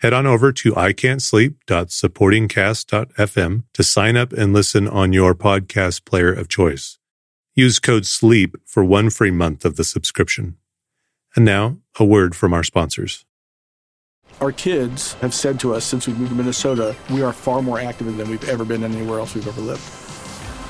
Head on over to ican'tsleep.supportingcast.fm to sign up and listen on your podcast player of choice. Use code SLEEP for one free month of the subscription. And now, a word from our sponsors. Our kids have said to us since we moved to Minnesota, we are far more active than we've ever been anywhere else we've ever lived.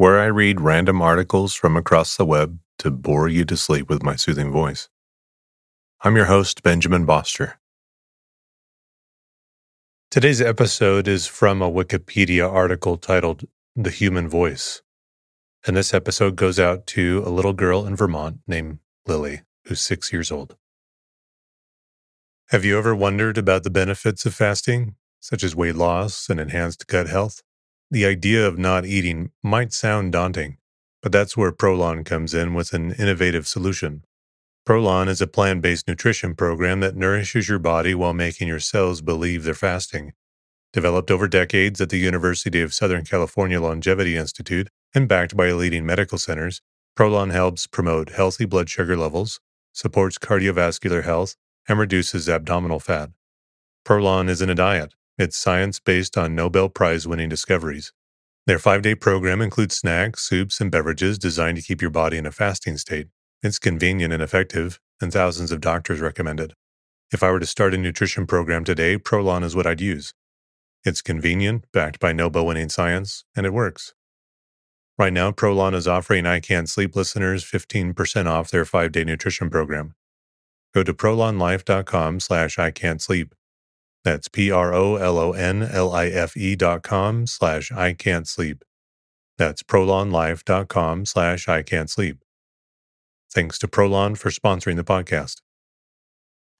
where I read random articles from across the web to bore you to sleep with my soothing voice. I'm your host, Benjamin Boster. Today's episode is from a Wikipedia article titled The Human Voice. And this episode goes out to a little girl in Vermont named Lily, who's six years old. Have you ever wondered about the benefits of fasting? such as weight loss and enhanced gut health, the idea of not eating might sound daunting, but that's where Prolon comes in with an innovative solution. Prolon is a plant based nutrition program that nourishes your body while making your cells believe they're fasting. Developed over decades at the University of Southern California Longevity Institute and backed by leading medical centers, Prolon helps promote healthy blood sugar levels, supports cardiovascular health, and reduces abdominal fat. Prolon isn't a diet. It's science based on Nobel Prize winning discoveries. Their five day program includes snacks, soups, and beverages designed to keep your body in a fasting state. It's convenient and effective, and thousands of doctors recommend it. If I were to start a nutrition program today, Prolon is what I'd use. It's convenient, backed by Nobel winning science, and it works. Right now, Prolon is offering I Can't Sleep listeners 15% off their five day nutrition program. Go to prolonlife.com slash I Can't Sleep that's P R O L O N L I F E dot com slash I can't sleep. That's prolonlife dot com slash I can't sleep. Thanks to Prolon for sponsoring the podcast.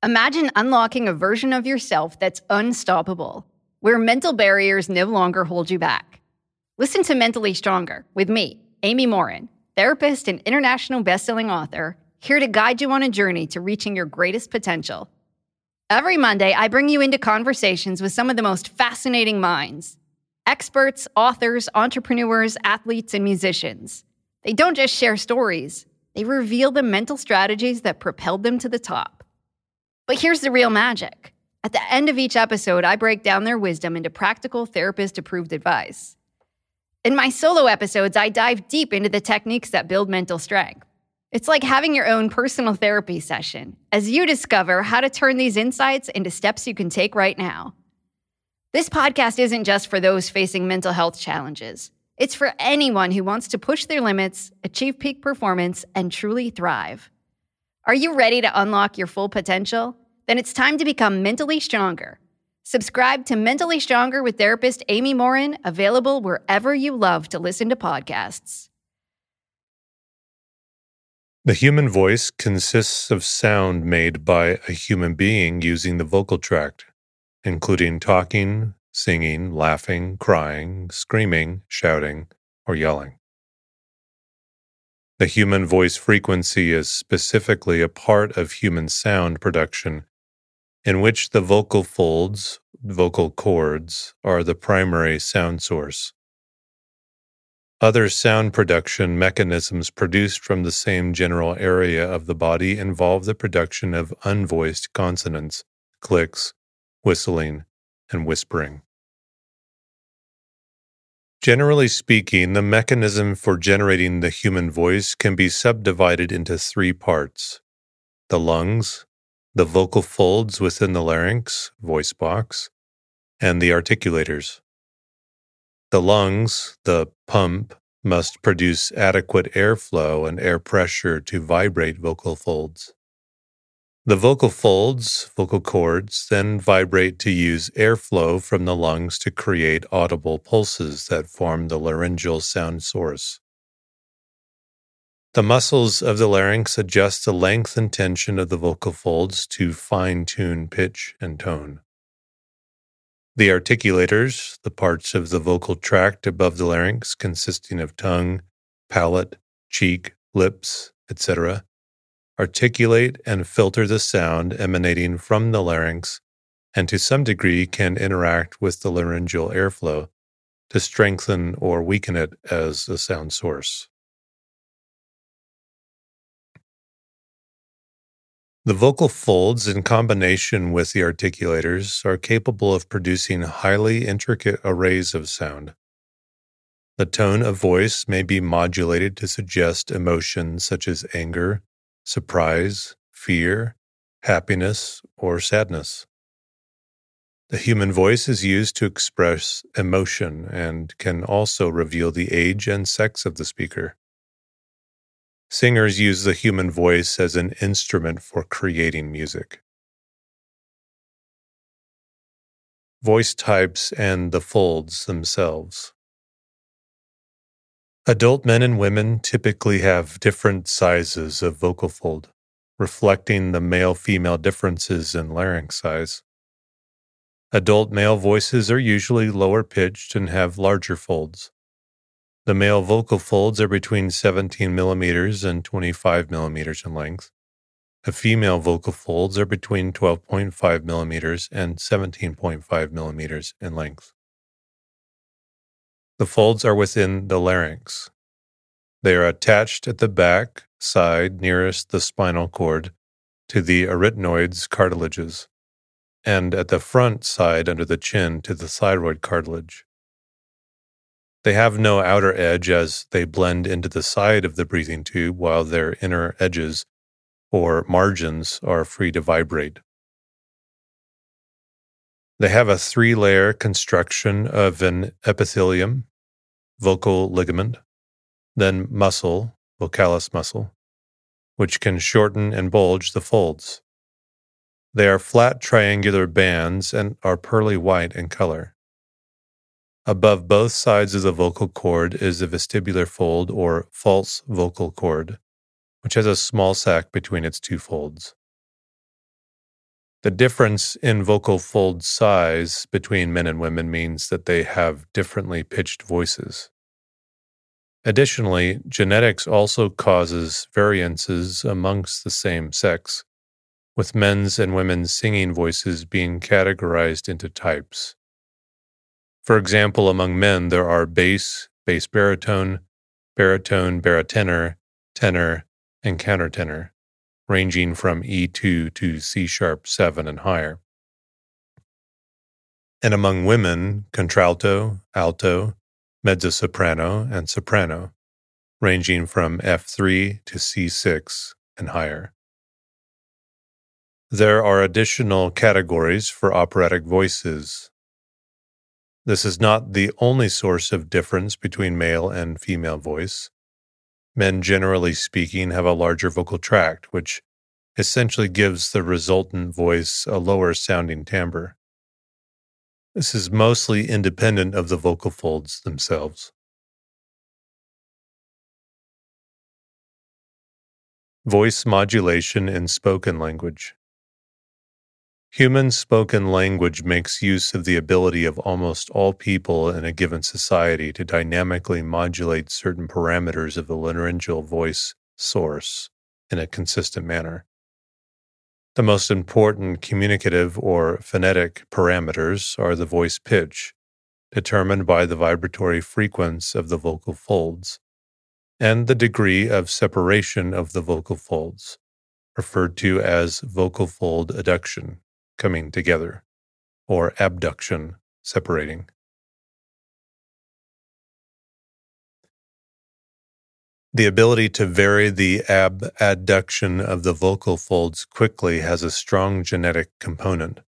Imagine unlocking a version of yourself that's unstoppable, where mental barriers no longer hold you back. Listen to Mentally Stronger with me, Amy Morin, therapist and international bestselling author, here to guide you on a journey to reaching your greatest potential. Every Monday, I bring you into conversations with some of the most fascinating minds experts, authors, entrepreneurs, athletes, and musicians. They don't just share stories, they reveal the mental strategies that propelled them to the top. But here's the real magic. At the end of each episode, I break down their wisdom into practical therapist approved advice. In my solo episodes, I dive deep into the techniques that build mental strength. It's like having your own personal therapy session as you discover how to turn these insights into steps you can take right now. This podcast isn't just for those facing mental health challenges. It's for anyone who wants to push their limits, achieve peak performance, and truly thrive. Are you ready to unlock your full potential? Then it's time to become mentally stronger. Subscribe to Mentally Stronger with therapist Amy Morin, available wherever you love to listen to podcasts. The human voice consists of sound made by a human being using the vocal tract, including talking, singing, laughing, crying, screaming, shouting, or yelling. The human voice frequency is specifically a part of human sound production, in which the vocal folds, vocal cords, are the primary sound source. Other sound production mechanisms produced from the same general area of the body involve the production of unvoiced consonants, clicks, whistling, and whispering. Generally speaking, the mechanism for generating the human voice can be subdivided into three parts the lungs, the vocal folds within the larynx, voice box, and the articulators. The lungs, the pump, must produce adequate airflow and air pressure to vibrate vocal folds. The vocal folds, vocal cords, then vibrate to use airflow from the lungs to create audible pulses that form the laryngeal sound source. The muscles of the larynx adjust the length and tension of the vocal folds to fine tune pitch and tone. The articulators, the parts of the vocal tract above the larynx consisting of tongue, palate, cheek, lips, etc., articulate and filter the sound emanating from the larynx and to some degree can interact with the laryngeal airflow to strengthen or weaken it as a sound source. The vocal folds, in combination with the articulators, are capable of producing highly intricate arrays of sound. The tone of voice may be modulated to suggest emotions such as anger, surprise, fear, happiness, or sadness. The human voice is used to express emotion and can also reveal the age and sex of the speaker. Singers use the human voice as an instrument for creating music. Voice types and the folds themselves. Adult men and women typically have different sizes of vocal fold, reflecting the male female differences in larynx size. Adult male voices are usually lower pitched and have larger folds. The male vocal folds are between 17 millimeters and 25 millimeters in length. The female vocal folds are between 12.5 millimeters and 17.5 millimeters in length. The folds are within the larynx. They are attached at the back side nearest the spinal cord to the arytenoids cartilages, and at the front side under the chin to the thyroid cartilage. They have no outer edge as they blend into the side of the breathing tube, while their inner edges or margins are free to vibrate. They have a three layer construction of an epithelium, vocal ligament, then muscle, vocalis muscle, which can shorten and bulge the folds. They are flat triangular bands and are pearly white in color. Above both sides of the vocal cord is the vestibular fold or false vocal cord, which has a small sac between its two folds. The difference in vocal fold size between men and women means that they have differently pitched voices. Additionally, genetics also causes variances amongst the same sex, with men's and women's singing voices being categorized into types. For example, among men, there are bass, bass baritone, baritone, baritenor, tenor, and countertenor, ranging from E2 to C sharp 7 and higher. And among women, contralto, alto, mezzo-soprano, and soprano, ranging from F3 to C6 and higher. There are additional categories for operatic voices, this is not the only source of difference between male and female voice. Men, generally speaking, have a larger vocal tract, which essentially gives the resultant voice a lower sounding timbre. This is mostly independent of the vocal folds themselves. Voice modulation in spoken language. Human spoken language makes use of the ability of almost all people in a given society to dynamically modulate certain parameters of the laryngeal voice source in a consistent manner. The most important communicative or phonetic parameters are the voice pitch, determined by the vibratory frequency of the vocal folds, and the degree of separation of the vocal folds, referred to as vocal fold adduction coming together, or abduction, separating. The ability to vary the ab adduction of the vocal folds quickly has a strong genetic component,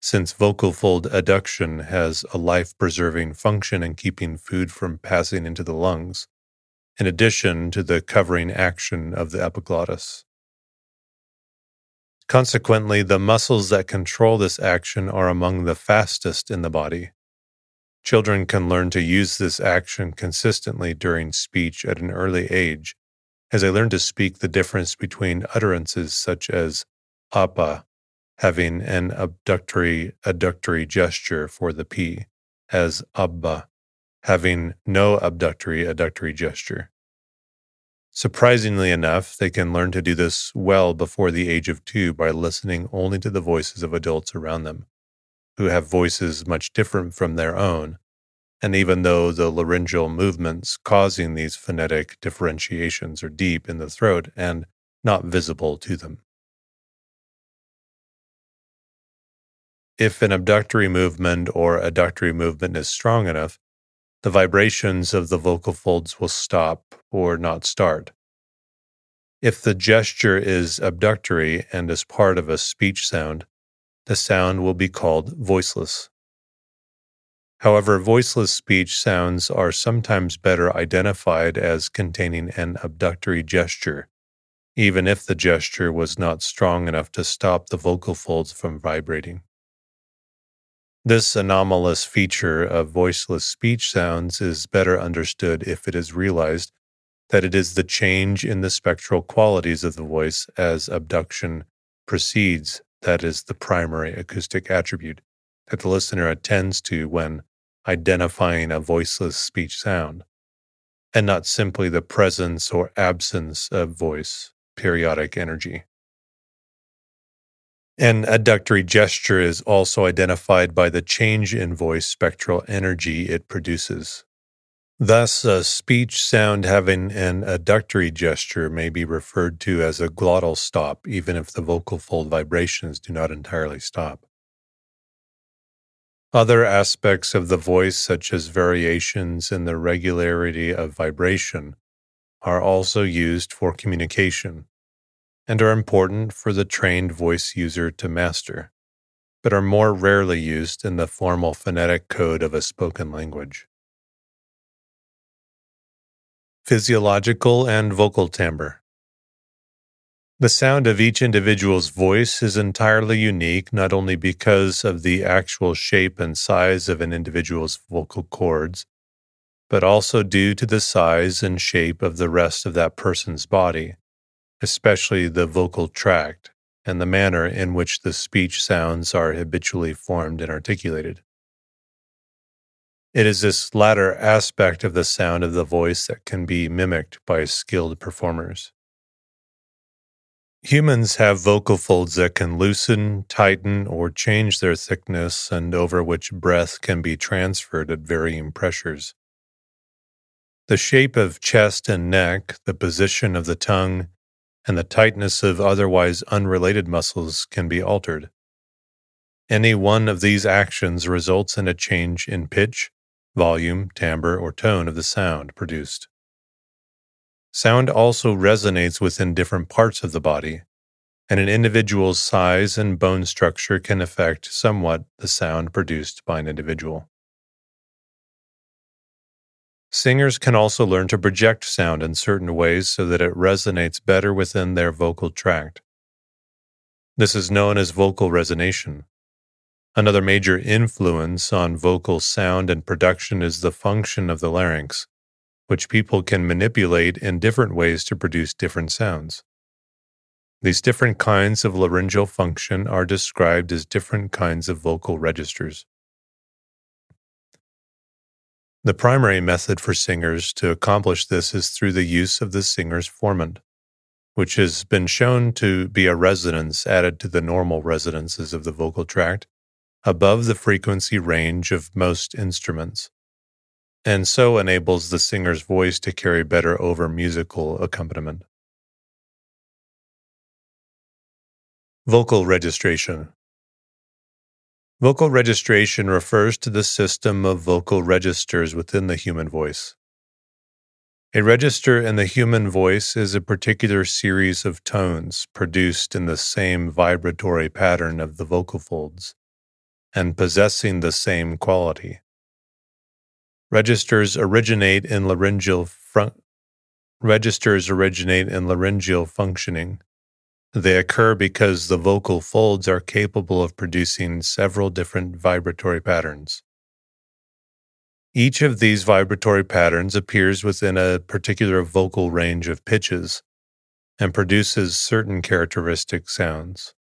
since vocal fold adduction has a life preserving function in keeping food from passing into the lungs in addition to the covering action of the epiglottis. Consequently, the muscles that control this action are among the fastest in the body. Children can learn to use this action consistently during speech at an early age, as they learn to speak the difference between utterances such as appa, having an abductory adductory gesture for the p, as abba, having no abductory adductory gesture. Surprisingly enough, they can learn to do this well before the age of two by listening only to the voices of adults around them, who have voices much different from their own. And even though the laryngeal movements causing these phonetic differentiations are deep in the throat and not visible to them. If an abductory movement or adductory movement is strong enough, the vibrations of the vocal folds will stop or not start. If the gesture is abductory and is part of a speech sound, the sound will be called voiceless. However, voiceless speech sounds are sometimes better identified as containing an abductory gesture, even if the gesture was not strong enough to stop the vocal folds from vibrating. This anomalous feature of voiceless speech sounds is better understood if it is realized that it is the change in the spectral qualities of the voice as abduction proceeds that is the primary acoustic attribute that the listener attends to when identifying a voiceless speech sound, and not simply the presence or absence of voice, periodic energy. An adductory gesture is also identified by the change in voice spectral energy it produces. Thus, a speech sound having an adductory gesture may be referred to as a glottal stop, even if the vocal fold vibrations do not entirely stop. Other aspects of the voice, such as variations in the regularity of vibration, are also used for communication and are important for the trained voice user to master, but are more rarely used in the formal phonetic code of a spoken language. Physiological and vocal timbre. The sound of each individual's voice is entirely unique, not only because of the actual shape and size of an individual's vocal cords, but also due to the size and shape of the rest of that person's body especially the vocal tract, and the manner in which the speech sounds are habitually formed and articulated. It is this latter aspect of the sound of the voice that can be mimicked by skilled performers. Humans have vocal folds that can loosen, tighten, or change their thickness and over which breath can be transferred at varying pressures. The shape of chest and neck, the position of the tongue, and the tightness of otherwise unrelated muscles can be altered. Any one of these actions results in a change in pitch, volume, timbre, or tone of the sound produced. Sound also resonates within different parts of the body, and an individual's size and bone structure can affect somewhat the sound produced by an individual. Singers can also learn to project sound in certain ways so that it resonates better within their vocal tract. This is known as vocal resonation. Another major influence on vocal sound and production is the function of the larynx, which people can manipulate in different ways to produce different sounds. These different kinds of laryngeal function are described as different kinds of vocal registers. The primary method for singers to accomplish this is through the use of the singer's formant, which has been shown to be a resonance added to the normal resonances of the vocal tract above the frequency range of most instruments, and so enables the singer's voice to carry better over musical accompaniment. Vocal registration Vocal registration refers to the system of vocal registers within the human voice. A register in the human voice is a particular series of tones produced in the same vibratory pattern of the vocal folds and possessing the same quality. Registers originate in laryngeal registers originate in laryngeal functioning. They occur because the vocal folds are capable of producing several different vibratory patterns. Each of these vibratory patterns appears within a particular vocal range of pitches and produces certain characteristic sounds.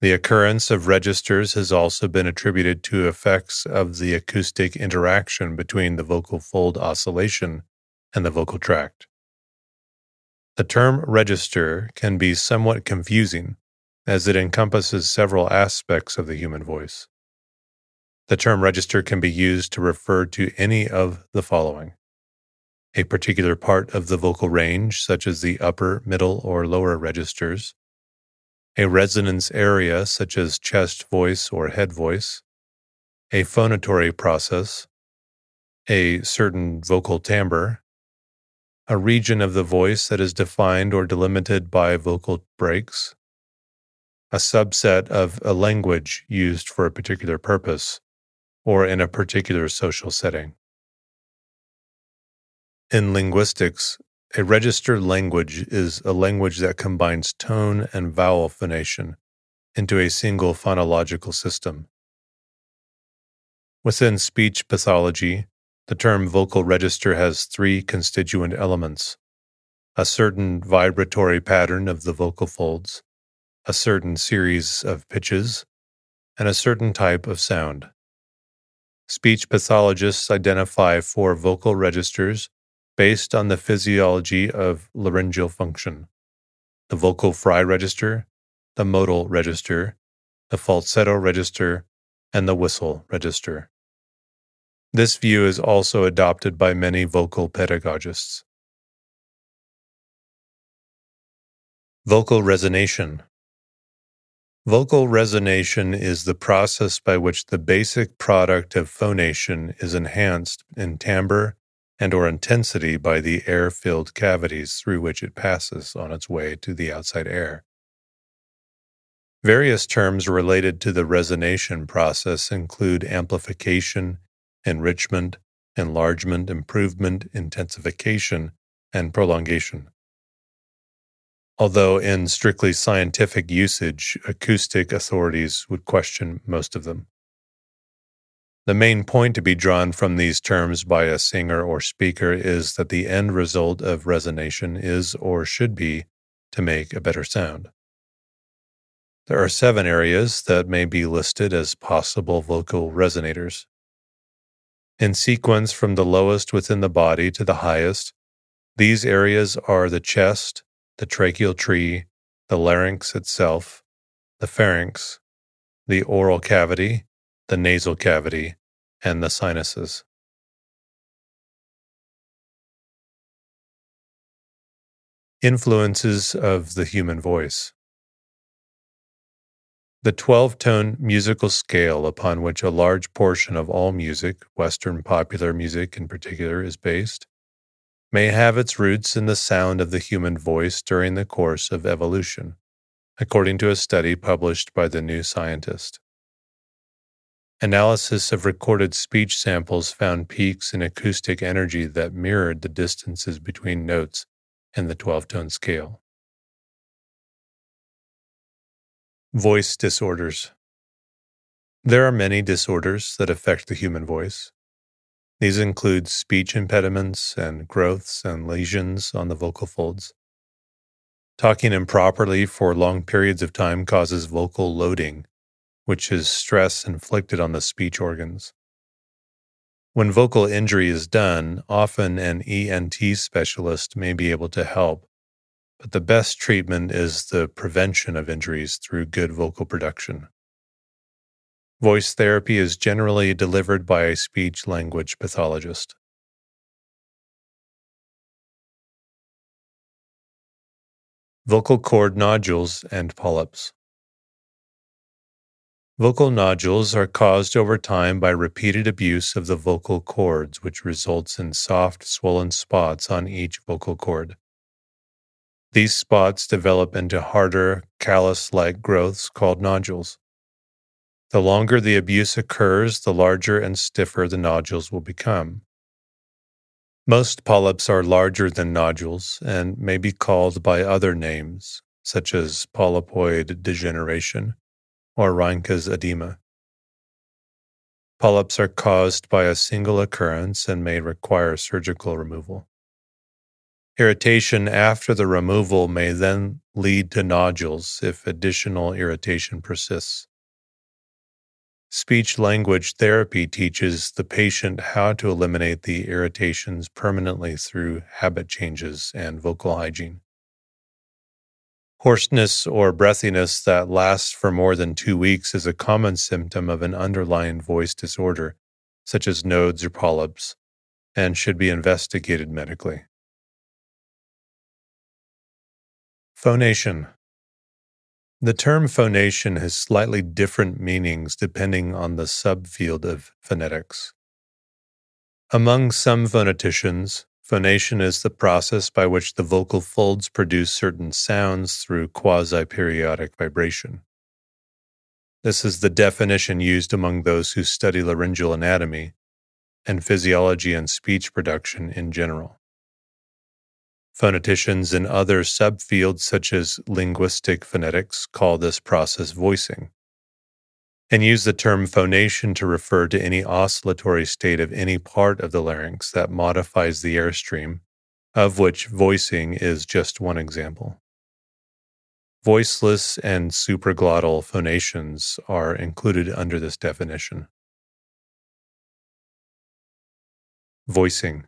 The occurrence of registers has also been attributed to effects of the acoustic interaction between the vocal fold oscillation and the vocal tract. The term register can be somewhat confusing as it encompasses several aspects of the human voice. The term register can be used to refer to any of the following a particular part of the vocal range, such as the upper, middle, or lower registers, a resonance area such as chest voice or head voice, a phonatory process, a certain vocal timbre, a region of the voice that is defined or delimited by vocal breaks, a subset of a language used for a particular purpose or in a particular social setting. In linguistics, a registered language is a language that combines tone and vowel phonation into a single phonological system. Within speech pathology, the term vocal register has three constituent elements a certain vibratory pattern of the vocal folds, a certain series of pitches, and a certain type of sound. Speech pathologists identify four vocal registers based on the physiology of laryngeal function the vocal fry register, the modal register, the falsetto register, and the whistle register. This view is also adopted by many vocal pedagogists. Vocal resonation. Vocal resonation is the process by which the basic product of phonation is enhanced in timbre and or intensity by the air-filled cavities through which it passes on its way to the outside air. Various terms related to the resonation process include amplification, enrichment, enlargement, improvement, intensification, and prolongation. Although in strictly scientific usage, acoustic authorities would question most of them. The main point to be drawn from these terms by a singer or speaker is that the end result of resonation is or should be to make a better sound. There are seven areas that may be listed as possible vocal resonators. In sequence from the lowest within the body to the highest, these areas are the chest, the tracheal tree, the larynx itself, the pharynx, the oral cavity, the nasal cavity, and the sinuses. Influences of the human voice. The 12 tone musical scale upon which a large portion of all music, Western popular music in particular, is based, may have its roots in the sound of the human voice during the course of evolution, according to a study published by the New Scientist. Analysis of recorded speech samples found peaks in acoustic energy that mirrored the distances between notes in the 12 tone scale. Voice disorders. There are many disorders that affect the human voice. These include speech impediments and growths and lesions on the vocal folds. Talking improperly for long periods of time causes vocal loading which is stress inflicted on the speech organs. When vocal injury is done, often an ENT specialist may be able to help, but the best treatment is the prevention of injuries through good vocal production. Voice therapy is generally delivered by a speech language pathologist. Vocal cord nodules and polyps. Vocal nodules are caused over time by repeated abuse of the vocal cords, which results in soft, swollen spots on each vocal cord. These spots develop into harder, callus like growths called nodules. The longer the abuse occurs, the larger and stiffer the nodules will become. Most polyps are larger than nodules and may be called by other names, such as polypoid degeneration or Reinke's edema. Polyps are caused by a single occurrence and may require surgical removal. Irritation after the removal may then lead to nodules if additional irritation persists. Speech language therapy teaches the patient how to eliminate the irritations permanently through habit changes and vocal hygiene. Hoarseness or breathiness that lasts for more than two weeks is a common symptom of an underlying voice disorder, such as nodes or polyps, and should be investigated medically. Phonation the term phonation has slightly different meanings depending on the subfield of phonetics. Among some phoneticians, phonation is the process by which the vocal folds produce certain sounds through quasi periodic vibration. This is the definition used among those who study laryngeal anatomy and physiology and speech production in general. Phoneticians in other subfields, such as linguistic phonetics, call this process voicing, and use the term phonation to refer to any oscillatory state of any part of the larynx that modifies the airstream, of which voicing is just one example. Voiceless and supraglottal phonations are included under this definition. Voicing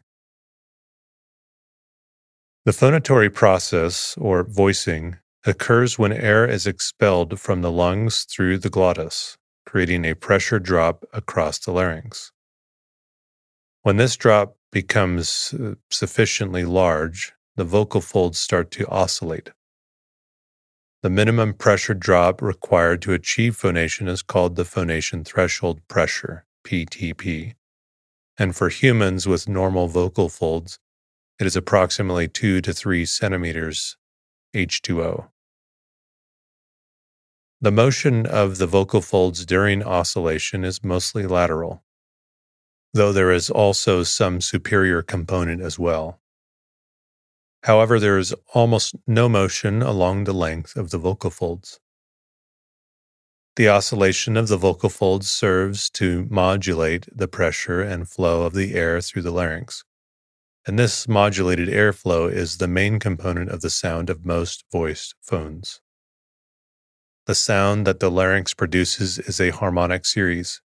the phonatory process, or voicing, occurs when air is expelled from the lungs through the glottis, creating a pressure drop across the larynx. When this drop becomes uh, sufficiently large, the vocal folds start to oscillate. The minimum pressure drop required to achieve phonation is called the phonation threshold pressure, PTP. And for humans with normal vocal folds, it is approximately 2 to 3 centimeters H2O. The motion of the vocal folds during oscillation is mostly lateral, though there is also some superior component as well. However, there is almost no motion along the length of the vocal folds. The oscillation of the vocal folds serves to modulate the pressure and flow of the air through the larynx and this modulated airflow is the main component of the sound of most voiced phones. The sound that the larynx produces is a harmonic series.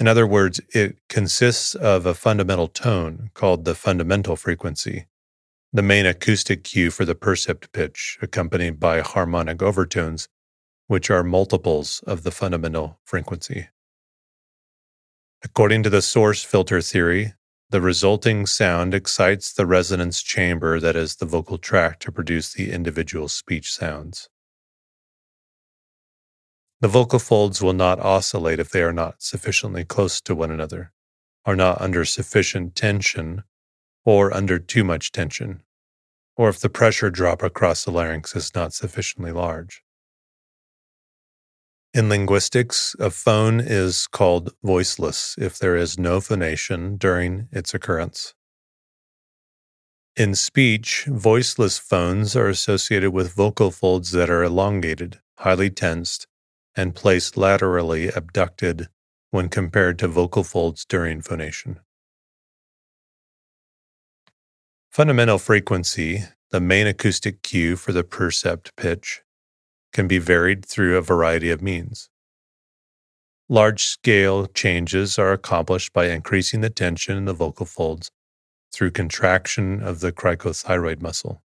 In other words, it consists of a fundamental tone called the fundamental frequency, the main acoustic cue for the percept pitch, accompanied by harmonic overtones, which are multiples of the fundamental frequency. According to the source filter theory, the resulting sound excites the resonance chamber that is the vocal tract to produce the individual speech sounds. The vocal folds will not oscillate if they are not sufficiently close to one another, are not under sufficient tension, or under too much tension, or if the pressure drop across the larynx is not sufficiently large. In linguistics, a phone is called voiceless if there is no phonation during its occurrence. In speech, voiceless phones are associated with vocal folds that are elongated, highly tensed, and placed laterally abducted when compared to vocal folds during phonation. Fundamental frequency, the main acoustic cue for the percept pitch, can be varied through a variety of means. Large scale changes are accomplished by increasing the tension in the vocal folds through contraction of the cricothyroid muscle.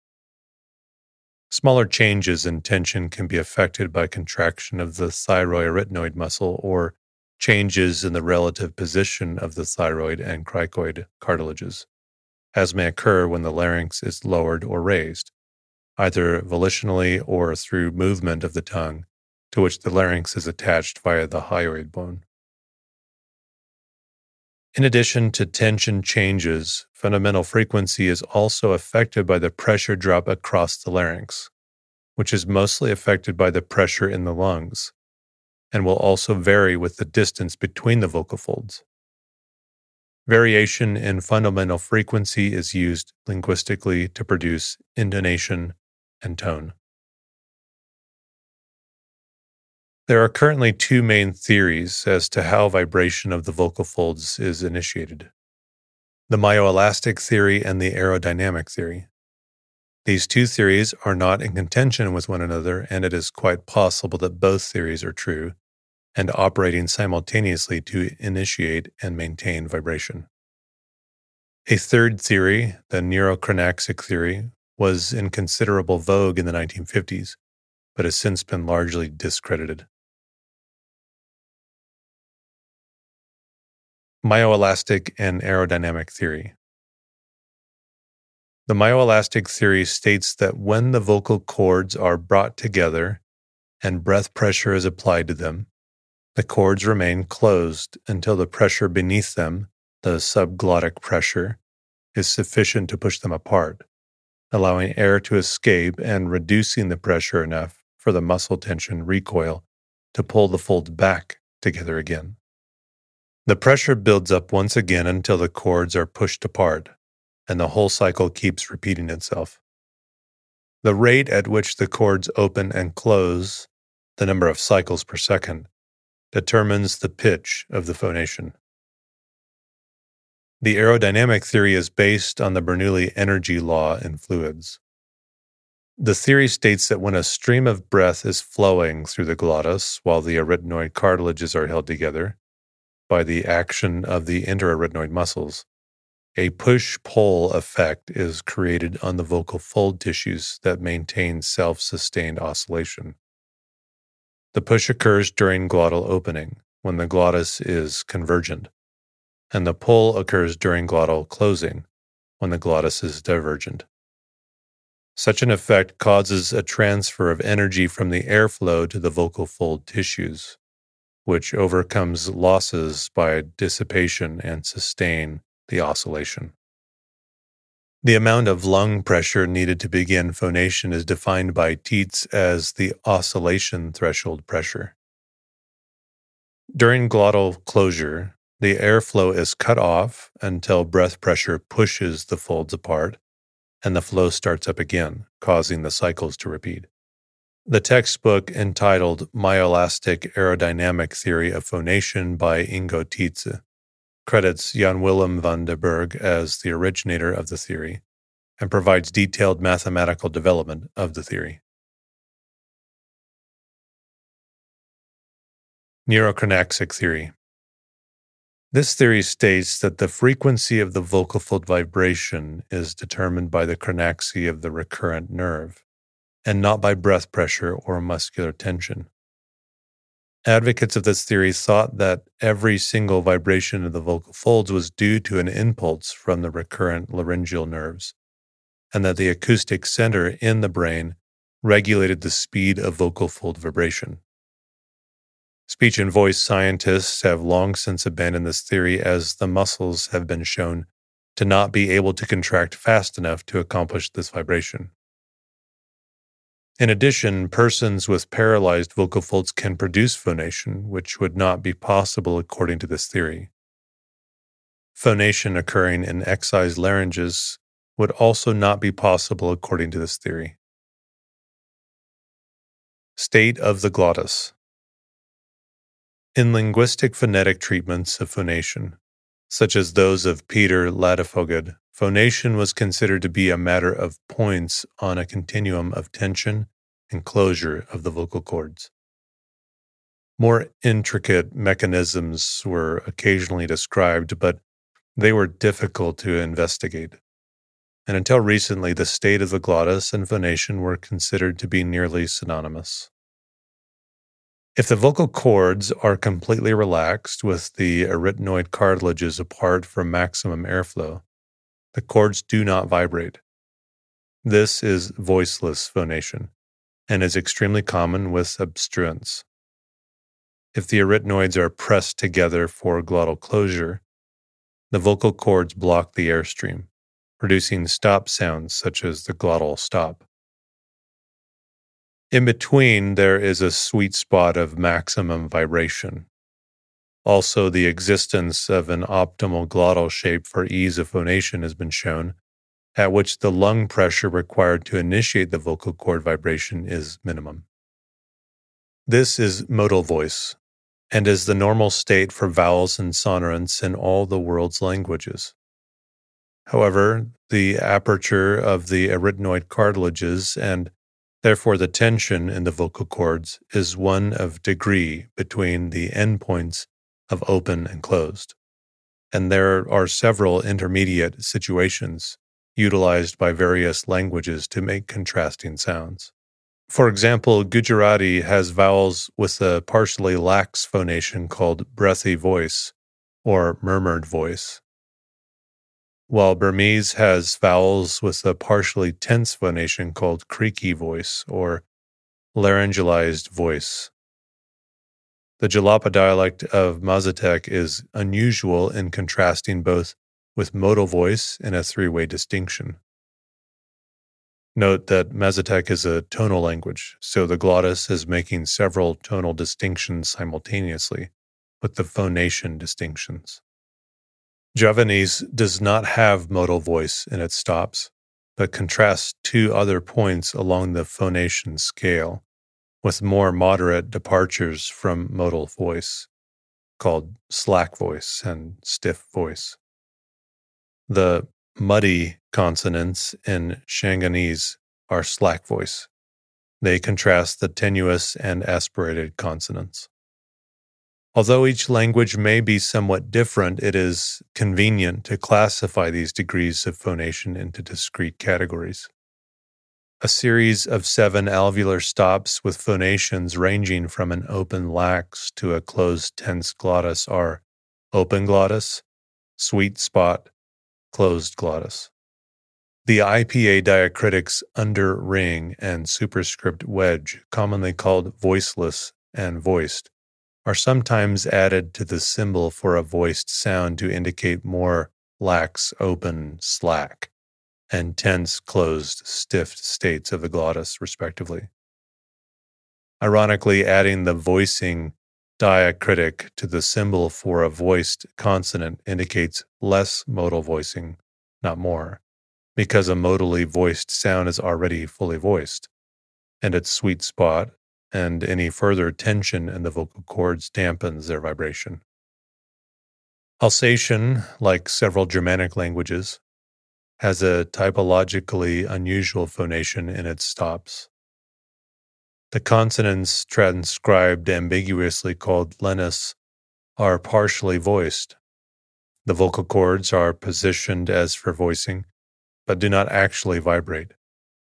Smaller changes in tension can be affected by contraction of the thyroarytenoid muscle or changes in the relative position of the thyroid and cricoid cartilages, as may occur when the larynx is lowered or raised either volitionally or through movement of the tongue, to which the larynx is attached via the hyoid bone. In addition to tension changes, fundamental frequency is also affected by the pressure drop across the larynx, which is mostly affected by the pressure in the lungs, and will also vary with the distance between the vocal folds. Variation in fundamental frequency is used linguistically to produce intonation and tone. There are currently two main theories as to how vibration of the vocal folds is initiated the myoelastic theory and the aerodynamic theory. These two theories are not in contention with one another, and it is quite possible that both theories are true and operating simultaneously to initiate and maintain vibration. A third theory, the neurochronaxic theory, was in considerable vogue in the 1950s, but has since been largely discredited. Myoelastic and aerodynamic theory. The myoelastic theory states that when the vocal cords are brought together and breath pressure is applied to them, the cords remain closed until the pressure beneath them, the subglottic pressure, is sufficient to push them apart, allowing air to escape and reducing the pressure enough for the muscle tension recoil to pull the folds back together again. The pressure builds up once again until the cords are pushed apart, and the whole cycle keeps repeating itself. The rate at which the cords open and close, the number of cycles per second, determines the pitch of the phonation. The aerodynamic theory is based on the Bernoulli energy law in fluids. The theory states that when a stream of breath is flowing through the glottis while the arytenoid cartilages are held together, by the action of the interarytenoid muscles. A push pull effect is created on the vocal fold tissues that maintain self sustained oscillation. The push occurs during glottal opening, when the glottis is convergent, and the pull occurs during glottal closing, when the glottis is divergent. Such an effect causes a transfer of energy from the airflow to the vocal fold tissues, which overcomes losses by dissipation and sustain the oscillation. The amount of lung pressure needed to begin phonation is defined by Titze as the oscillation threshold pressure. During glottal closure, the airflow is cut off until breath pressure pushes the folds apart and the flow starts up again, causing the cycles to repeat. The textbook entitled Myoelastic Aerodynamic Theory of Phonation by Ingo Titze credits Jan Willem van der Berg as the originator of the theory and provides detailed mathematical development of the theory. Neurochronaxic theory. This theory states that the frequency of the vocal fold vibration is determined by the chronaxy of the recurrent nerve and not by breath pressure or muscular tension. Advocates of this theory thought that every single vibration of the vocal folds was due to an impulse from the recurrent laryngeal nerves, and that the acoustic center in the brain regulated the speed of vocal fold vibration. Speech and voice scientists have long since abandoned this theory as the muscles have been shown to not be able to contract fast enough to accomplish this vibration. In addition, persons with paralyzed vocal folds can produce phonation, which would not be possible according to this theory. Phonation occurring in excised larynges would also not be possible according to this theory. State of the glottis. In linguistic phonetic treatments of phonation, such as those of Peter Ladefoged, phonation was considered to be a matter of points on a continuum of tension and closure of the vocal cords. More intricate mechanisms were occasionally described, but they were difficult to investigate. And until recently, the state of the glottis and phonation were considered to be nearly synonymous. If the vocal cords are completely relaxed with the arytenoid cartilages apart for maximum airflow, the cords do not vibrate. This is voiceless phonation and is extremely common with obstruents. If the arytenoids are pressed together for glottal closure, the vocal cords block the airstream, producing stop sounds such as the glottal stop. In between, there is a sweet spot of maximum vibration. Also, the existence of an optimal glottal shape for ease of phonation has been shown, at which the lung pressure required to initiate the vocal cord vibration is minimum. This is modal voice, and is the normal state for vowels and sonorants in all the world's languages. However, the aperture of the arytenoid cartilages and therefore the tension in the vocal cords is one of degree between the endpoints of open and closed. And there are several intermediate situations utilized by various languages to make contrasting sounds. For example, Gujarati has vowels with a partially lax phonation called breathy voice or murmured voice, while Burmese has vowels with a partially tense phonation called creaky voice or laryngealized voice. The Jalapa dialect of Mazatec is unusual in contrasting both with modal voice and a three way distinction. Note that Mazatec is a tonal language, so the glottis is making several tonal distinctions simultaneously with the phonation distinctions. Javanese does not have modal voice in its stops, but contrasts two other points along the phonation scale with more moderate departures from modal voice, called slack voice and stiff voice. The muddy consonants in Shanghainese are slack voice. They contrast the tenuis and aspirated consonants. Although each language may be somewhat different, it is convenient to classify these degrees of phonation into discrete categories. A series of seven alveolar stops with phonations ranging from an open lax to a closed tense glottis are open glottis, sweet spot, closed glottis. The IPA diacritics under ring and superscript wedge, commonly called voiceless and voiced, are sometimes added to the symbol for a voiced sound to indicate more lax, open, slack, and tense, closed, stiff states of the glottis, respectively. Ironically, adding the voicing diacritic to the symbol for a voiced consonant indicates less modal voicing, not more, because a modally voiced sound is already fully voiced, and its sweet spot and any further tension in the vocal cords dampens their vibration. Alsatian, like several Germanic languages, has a typologically unusual phonation in its stops. The consonants transcribed ambiguously called lenis are partially voiced. The vocal cords are positioned as for voicing, but do not actually vibrate.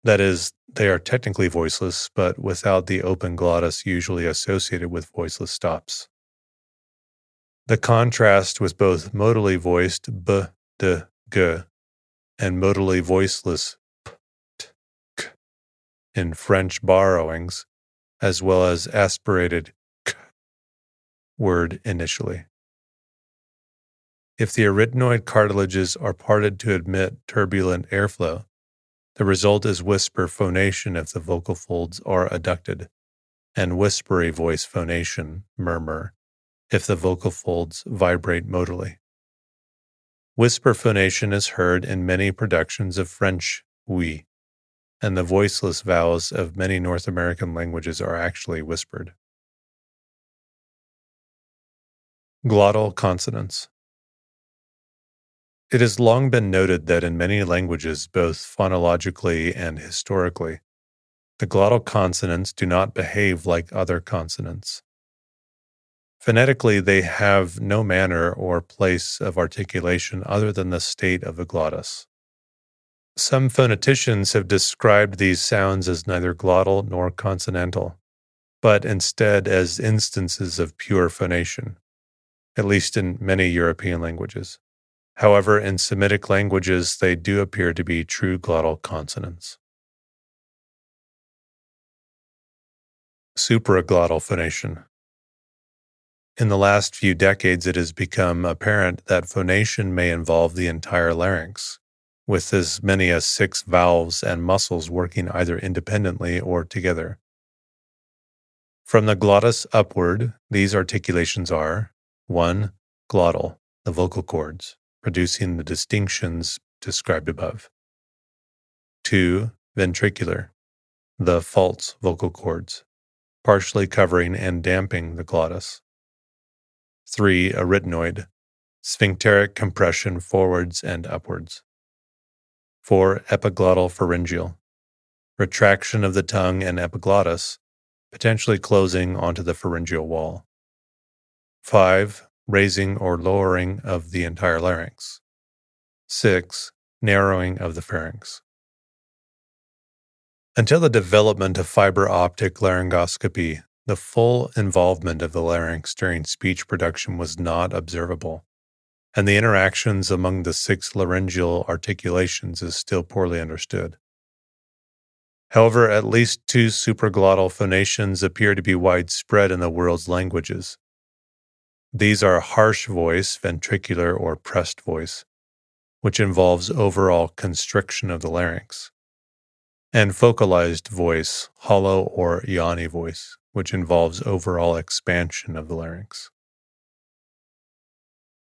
That is, they are technically voiceless, but without the open glottis usually associated with voiceless stops. The contrast with both modally voiced b, d, g and modally voiceless p, t, k in French borrowings, as well as aspirated k word initially. If the arytenoid cartilages are parted to admit turbulent airflow, the result is whisper phonation if the vocal folds are adducted, and whispery voice phonation, murmur, if the vocal folds vibrate modally. Whisper phonation is heard in many productions of French oui, and the voiceless vowels of many North American languages are actually whispered. Glottal consonants. It has long been noted that in many languages, both phonologically and historically, the glottal consonants do not behave like other consonants. Phonetically, they have no manner or place of articulation other than the state of the glottis. Some phoneticians have described these sounds as neither glottal nor consonantal, but instead as instances of pure phonation, at least in many European languages. However, in Semitic languages, they do appear to be true glottal consonants. Supraglottal phonation. In the last few decades, it has become apparent that phonation may involve the entire larynx, with as many as six valves and muscles working either independently or together. From the glottis upward, these articulations are 1. Glottal, the vocal cords, producing the distinctions described above. 2. Ventricular, the false vocal cords, partially covering and damping the glottis. 3. Arytenoid, sphincteric compression forwards and upwards. 4. Epiglottal pharyngeal, retraction of the tongue and epiglottis, potentially closing onto the pharyngeal wall. 5. Raising or lowering of the entire larynx. 6. Narrowing of the pharynx. Until the development of fiber optic laryngoscopy, the full involvement of the larynx during speech production was not observable, and the interactions among the six laryngeal articulations is still poorly understood. However, at least two supraglottal phonations appear to be widespread in the world's languages. These are harsh voice, ventricular, or pressed voice, which involves overall constriction of the larynx and faucalized voice, hollow or yawny voice, which involves overall expansion of the larynx.